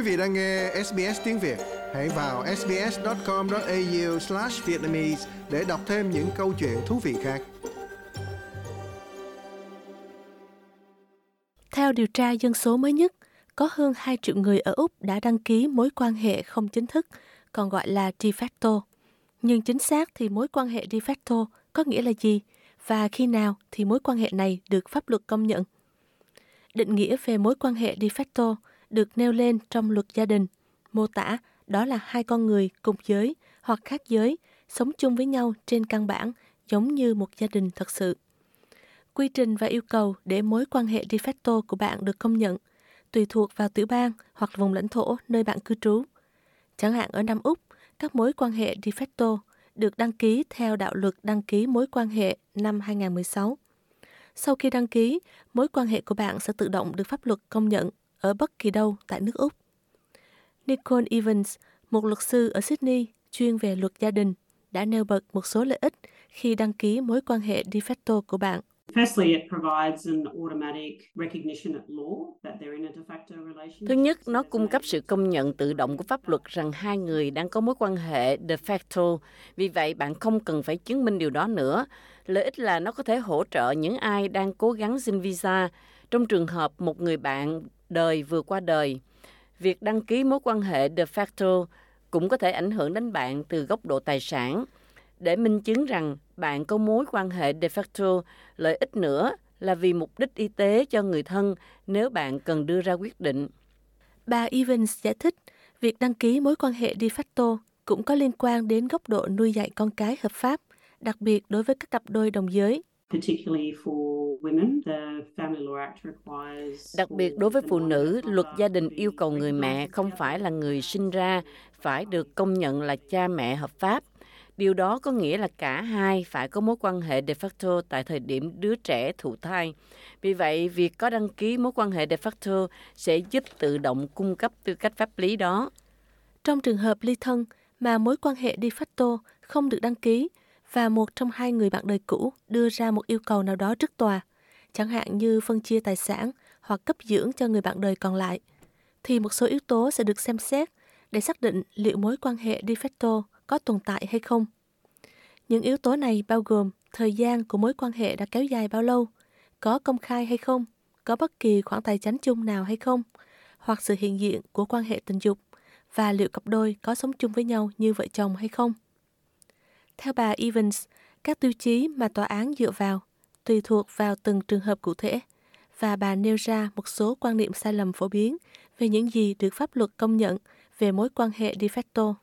Quý vị đang nghe SBS tiếng Việt, hãy vào sbs.com.au/vietnamese để đọc thêm những câu chuyện thú vị khác. Theo điều tra dân số mới nhất, có hơn 2 triệu người ở Úc đã đăng ký mối quan hệ không chính thức, còn gọi là de facto. Nhưng chính xác thì mối quan hệ de facto có nghĩa là gì và khi nào thì mối quan hệ này được pháp luật công nhận? Định nghĩa về mối quan hệ de facto được nêu lên trong luật gia đình, mô tả đó là hai con người cùng giới hoặc khác giới sống chung với nhau trên căn bản giống như một gia đình thật sự. Quy trình và yêu cầu để mối quan hệ de facto của bạn được công nhận tùy thuộc vào tiểu bang hoặc vùng lãnh thổ nơi bạn cư trú. Chẳng hạn ở Nam Úc, các mối quan hệ de facto được đăng ký theo đạo luật đăng ký mối quan hệ năm 2016. Sau khi đăng ký, mối quan hệ của bạn sẽ tự động được pháp luật công nhận ở bất kỳ đâu tại nước Úc. Nicole Evans, một luật sư ở Sydney chuyên về luật gia đình, đã nêu bật một số lợi ích khi đăng ký mối quan hệ de facto của bạn. Thứ nhất, nó cung cấp sự công nhận tự động của pháp luật rằng hai người đang có mối quan hệ de facto. Vì vậy, bạn không cần phải chứng minh điều đó nữa. Lợi ích là nó có thể hỗ trợ những ai đang cố gắng xin visa trong trường hợp một người bạn đời vừa qua đời. Việc đăng ký mối quan hệ de facto cũng có thể ảnh hưởng đến bạn từ góc độ tài sản. Để minh chứng rằng bạn có mối quan hệ de facto, lợi ích nữa là vì mục đích y tế cho người thân nếu bạn cần đưa ra quyết định. Bà Evans giải thích, việc đăng ký mối quan hệ de facto cũng có liên quan đến góc độ nuôi dạy con cái hợp pháp, đặc biệt đối với các cặp đôi đồng giới. Đặc biệt đối với phụ nữ, luật gia đình yêu cầu người mẹ không phải là người sinh ra, phải được công nhận là cha mẹ hợp pháp. Điều đó có nghĩa là cả hai phải có mối quan hệ de facto tại thời điểm đứa trẻ thụ thai. Vì vậy, việc có đăng ký mối quan hệ de facto sẽ giúp tự động cung cấp tư cách pháp lý đó. Trong trường hợp ly thân mà mối quan hệ de facto không được đăng ký và một trong hai người bạn đời cũ đưa ra một yêu cầu nào đó trước tòa, chẳng hạn như phân chia tài sản hoặc cấp dưỡng cho người bạn đời còn lại, thì một số yếu tố sẽ được xem xét để xác định liệu mối quan hệ de facto có tồn tại hay không. Những yếu tố này bao gồm thời gian của mối quan hệ đã kéo dài bao lâu, có công khai hay không, có bất kỳ khoản tài chính chung nào hay không, hoặc sự hiện diện của quan hệ tình dục và liệu cặp đôi có sống chung với nhau như vợ chồng hay không. Theo bà Evans, các tiêu chí mà tòa án dựa vào tùy thuộc vào từng trường hợp cụ thể và bà nêu ra một số quan niệm sai lầm phổ biến về những gì được pháp luật công nhận về mối quan hệ de facto.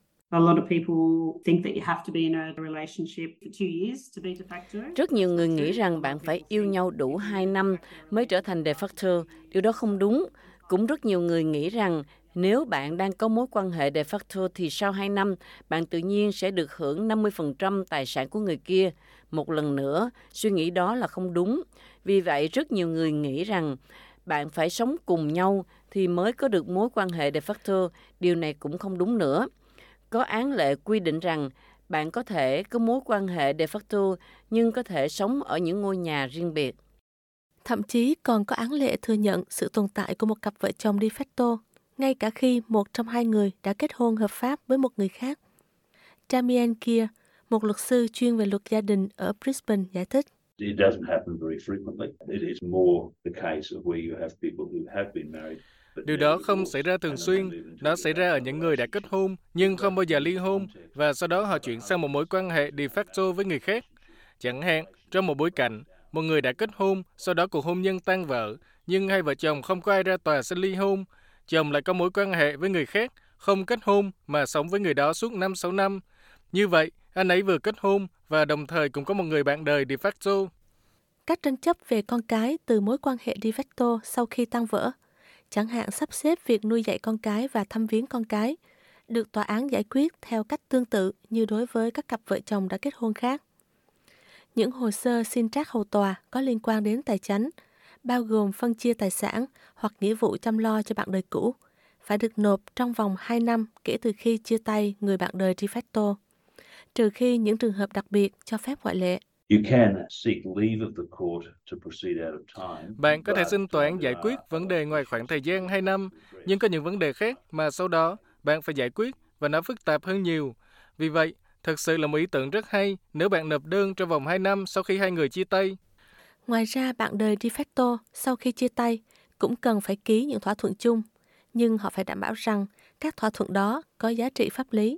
Rất nhiều người nghĩ rằng bạn phải yêu nhau đủ 2 năm mới trở thành de facto. Điều đó không đúng. Cũng rất nhiều người nghĩ rằng nếu bạn đang có mối quan hệ de facto thì sau 2 năm, bạn tự nhiên sẽ được hưởng 50% tài sản của người kia. Một lần nữa, suy nghĩ đó là không đúng. Vì vậy, rất nhiều người nghĩ rằng bạn phải sống cùng nhau thì mới có được mối quan hệ de facto. Điều này cũng không đúng nữa. Có án lệ quy định rằng bạn có thể có mối quan hệ de facto nhưng có thể sống ở những ngôi nhà riêng biệt. Thậm chí còn có án lệ thừa nhận sự tồn tại của một cặp vợ chồng de facto ngay cả khi một trong hai người đã kết hôn hợp pháp với một người khác. Damien Kia, một luật sư chuyên về luật gia đình ở Brisbane giải thích. Điều đó không xảy ra thường xuyên, nó xảy ra ở những người đã kết hôn nhưng không bao giờ ly hôn và sau đó họ chuyển sang một mối quan hệ de facto với người khác. Chẳng hạn, trong một bối cảnh, một người đã kết hôn, sau đó cuộc hôn nhân tan vỡ, nhưng hai vợ chồng không có ai ra tòa xin ly hôn chồng lại có mối quan hệ với người khác, không kết hôn mà sống với người đó suốt 5-6 năm. Như vậy, anh ấy vừa kết hôn và đồng thời cũng có một người bạn đời de facto. Các tranh chấp về con cái từ mối quan hệ de facto sau khi tan vỡ, chẳng hạn sắp xếp việc nuôi dạy con cái và thăm viếng con cái, được tòa án giải quyết theo cách tương tự như đối với các cặp vợ chồng đã kết hôn khác. Những hồ sơ xin trác hầu tòa có liên quan đến tài chính bao gồm phân chia tài sản hoặc nghĩa vụ chăm lo cho bạn đời cũ, phải được nộp trong vòng 2 năm kể từ khi chia tay người bạn đời de facto, trừ khi những trường hợp đặc biệt cho phép ngoại lệ. Bạn có thể xin tòa án giải quyết vấn đề ngoài khoảng thời gian 2 năm, nhưng có những vấn đề khác mà sau đó bạn phải giải quyết và nó phức tạp hơn nhiều. Vì vậy, thực sự là một ý tưởng rất hay nếu bạn nộp đơn trong vòng 2 năm sau khi hai người chia tay. Ngoài ra, bạn đời de facto sau khi chia tay cũng cần phải ký những thỏa thuận chung, nhưng họ phải đảm bảo rằng các thỏa thuận đó có giá trị pháp lý.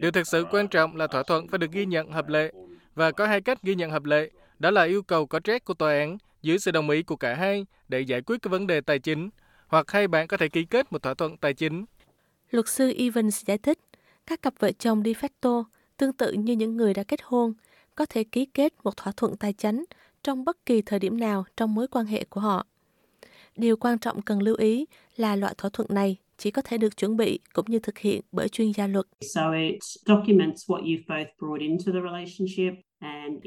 Điều thực sự quan trọng là thỏa thuận phải được ghi nhận hợp lệ và có hai cách ghi nhận hợp lệ, đó là yêu cầu có trách của tòa án dưới sự đồng ý của cả hai để giải quyết cái vấn đề tài chính, hoặc hai bạn có thể ký kết một thỏa thuận tài chính. Luật sư Evans giải thích, các cặp vợ chồng de facto tương tự như những người đã kết hôn có thể ký kết một thỏa thuận tài chính trong bất kỳ thời điểm nào trong mối quan hệ của họ. Điều quan trọng cần lưu ý là loại thỏa thuận này chỉ có thể được chuẩn bị cũng như thực hiện bởi chuyên gia luật.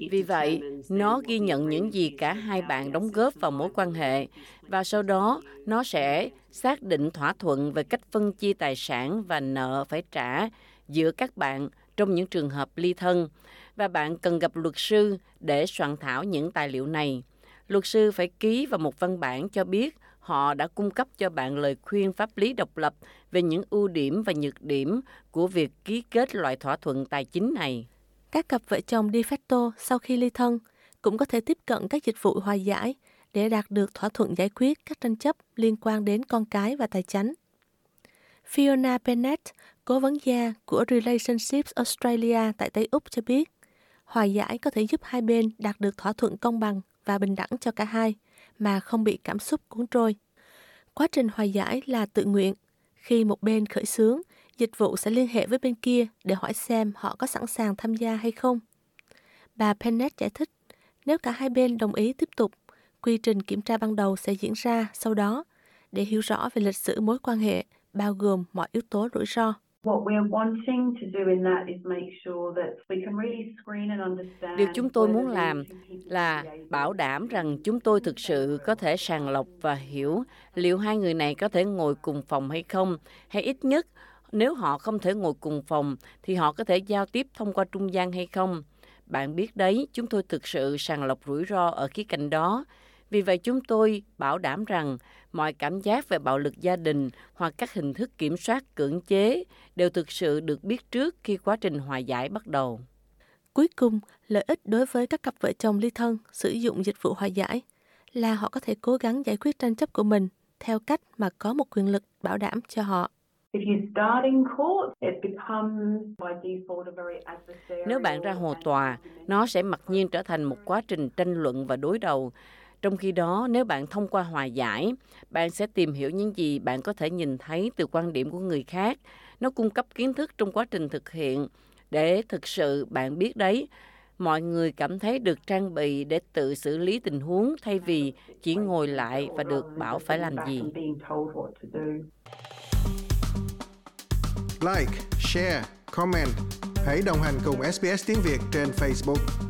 Vì vậy, nó ghi nhận những gì cả hai bạn đóng góp vào mối quan hệ và sau đó nó sẽ xác định thỏa thuận về cách phân chia tài sản và nợ phải trả giữa các bạn trong những trường hợp ly thân và bạn cần gặp luật sư để soạn thảo những tài liệu này. Luật sư phải ký vào một văn bản cho biết họ đã cung cấp cho bạn lời khuyên pháp lý độc lập về những ưu điểm và nhược điểm của việc ký kết loại thỏa thuận tài chính này. Các cặp vợ chồng de facto sau khi ly thân cũng có thể tiếp cận các dịch vụ hòa giải để đạt được thỏa thuận giải quyết các tranh chấp liên quan đến con cái và tài chính. Fiona Bennett, cố vấn gia của Relationships Australia tại Tây Úc cho biết, hòa giải có thể giúp hai bên đạt được thỏa thuận công bằng và bình đẳng cho cả hai mà không bị cảm xúc cuốn trôi. Quá trình hòa giải là tự nguyện. Khi một bên khởi xướng, dịch vụ sẽ liên hệ với bên kia để hỏi xem họ có sẵn sàng tham gia hay không. Bà Pennett giải thích, nếu cả hai bên đồng ý tiếp tục, quy trình kiểm tra ban đầu sẽ diễn ra sau đó để hiểu rõ về lịch sử mối quan hệ, bao gồm mọi yếu tố rủi ro. Điều chúng tôi muốn làm là bảo đảm rằng chúng tôi thực sự có thể sàng lọc và hiểu liệu hai người này có thể ngồi cùng phòng hay không, hay ít nhất nếu họ không thể ngồi cùng phòng thì họ có thể giao tiếp thông qua trung gian hay không. Bạn biết đấy, chúng tôi thực sự sàng lọc rủi ro ở khía cạnh đó. Vì vậy chúng tôi bảo đảm rằng mọi cảm giác về bạo lực gia đình hoặc các hình thức kiểm soát cưỡng chế đều thực sự được biết trước khi quá trình hòa giải bắt đầu. Cuối cùng, lợi ích đối với các cặp vợ chồng ly thân sử dụng dịch vụ hòa giải là họ có thể cố gắng giải quyết tranh chấp của mình theo cách mà có một quyền lực bảo đảm cho họ. Nếu bạn ra hồ tòa, nó sẽ mặc nhiên trở thành một quá trình tranh luận và đối đầu trong khi đó, nếu bạn thông qua hòa giải, bạn sẽ tìm hiểu những gì bạn có thể nhìn thấy từ quan điểm của người khác. Nó cung cấp kiến thức trong quá trình thực hiện để thực sự bạn biết đấy, mọi người cảm thấy được trang bị để tự xử lý tình huống thay vì chỉ ngồi lại và được bảo phải làm gì. Like, share, comment. Hãy đồng hành cùng SBS tiếng Việt trên Facebook.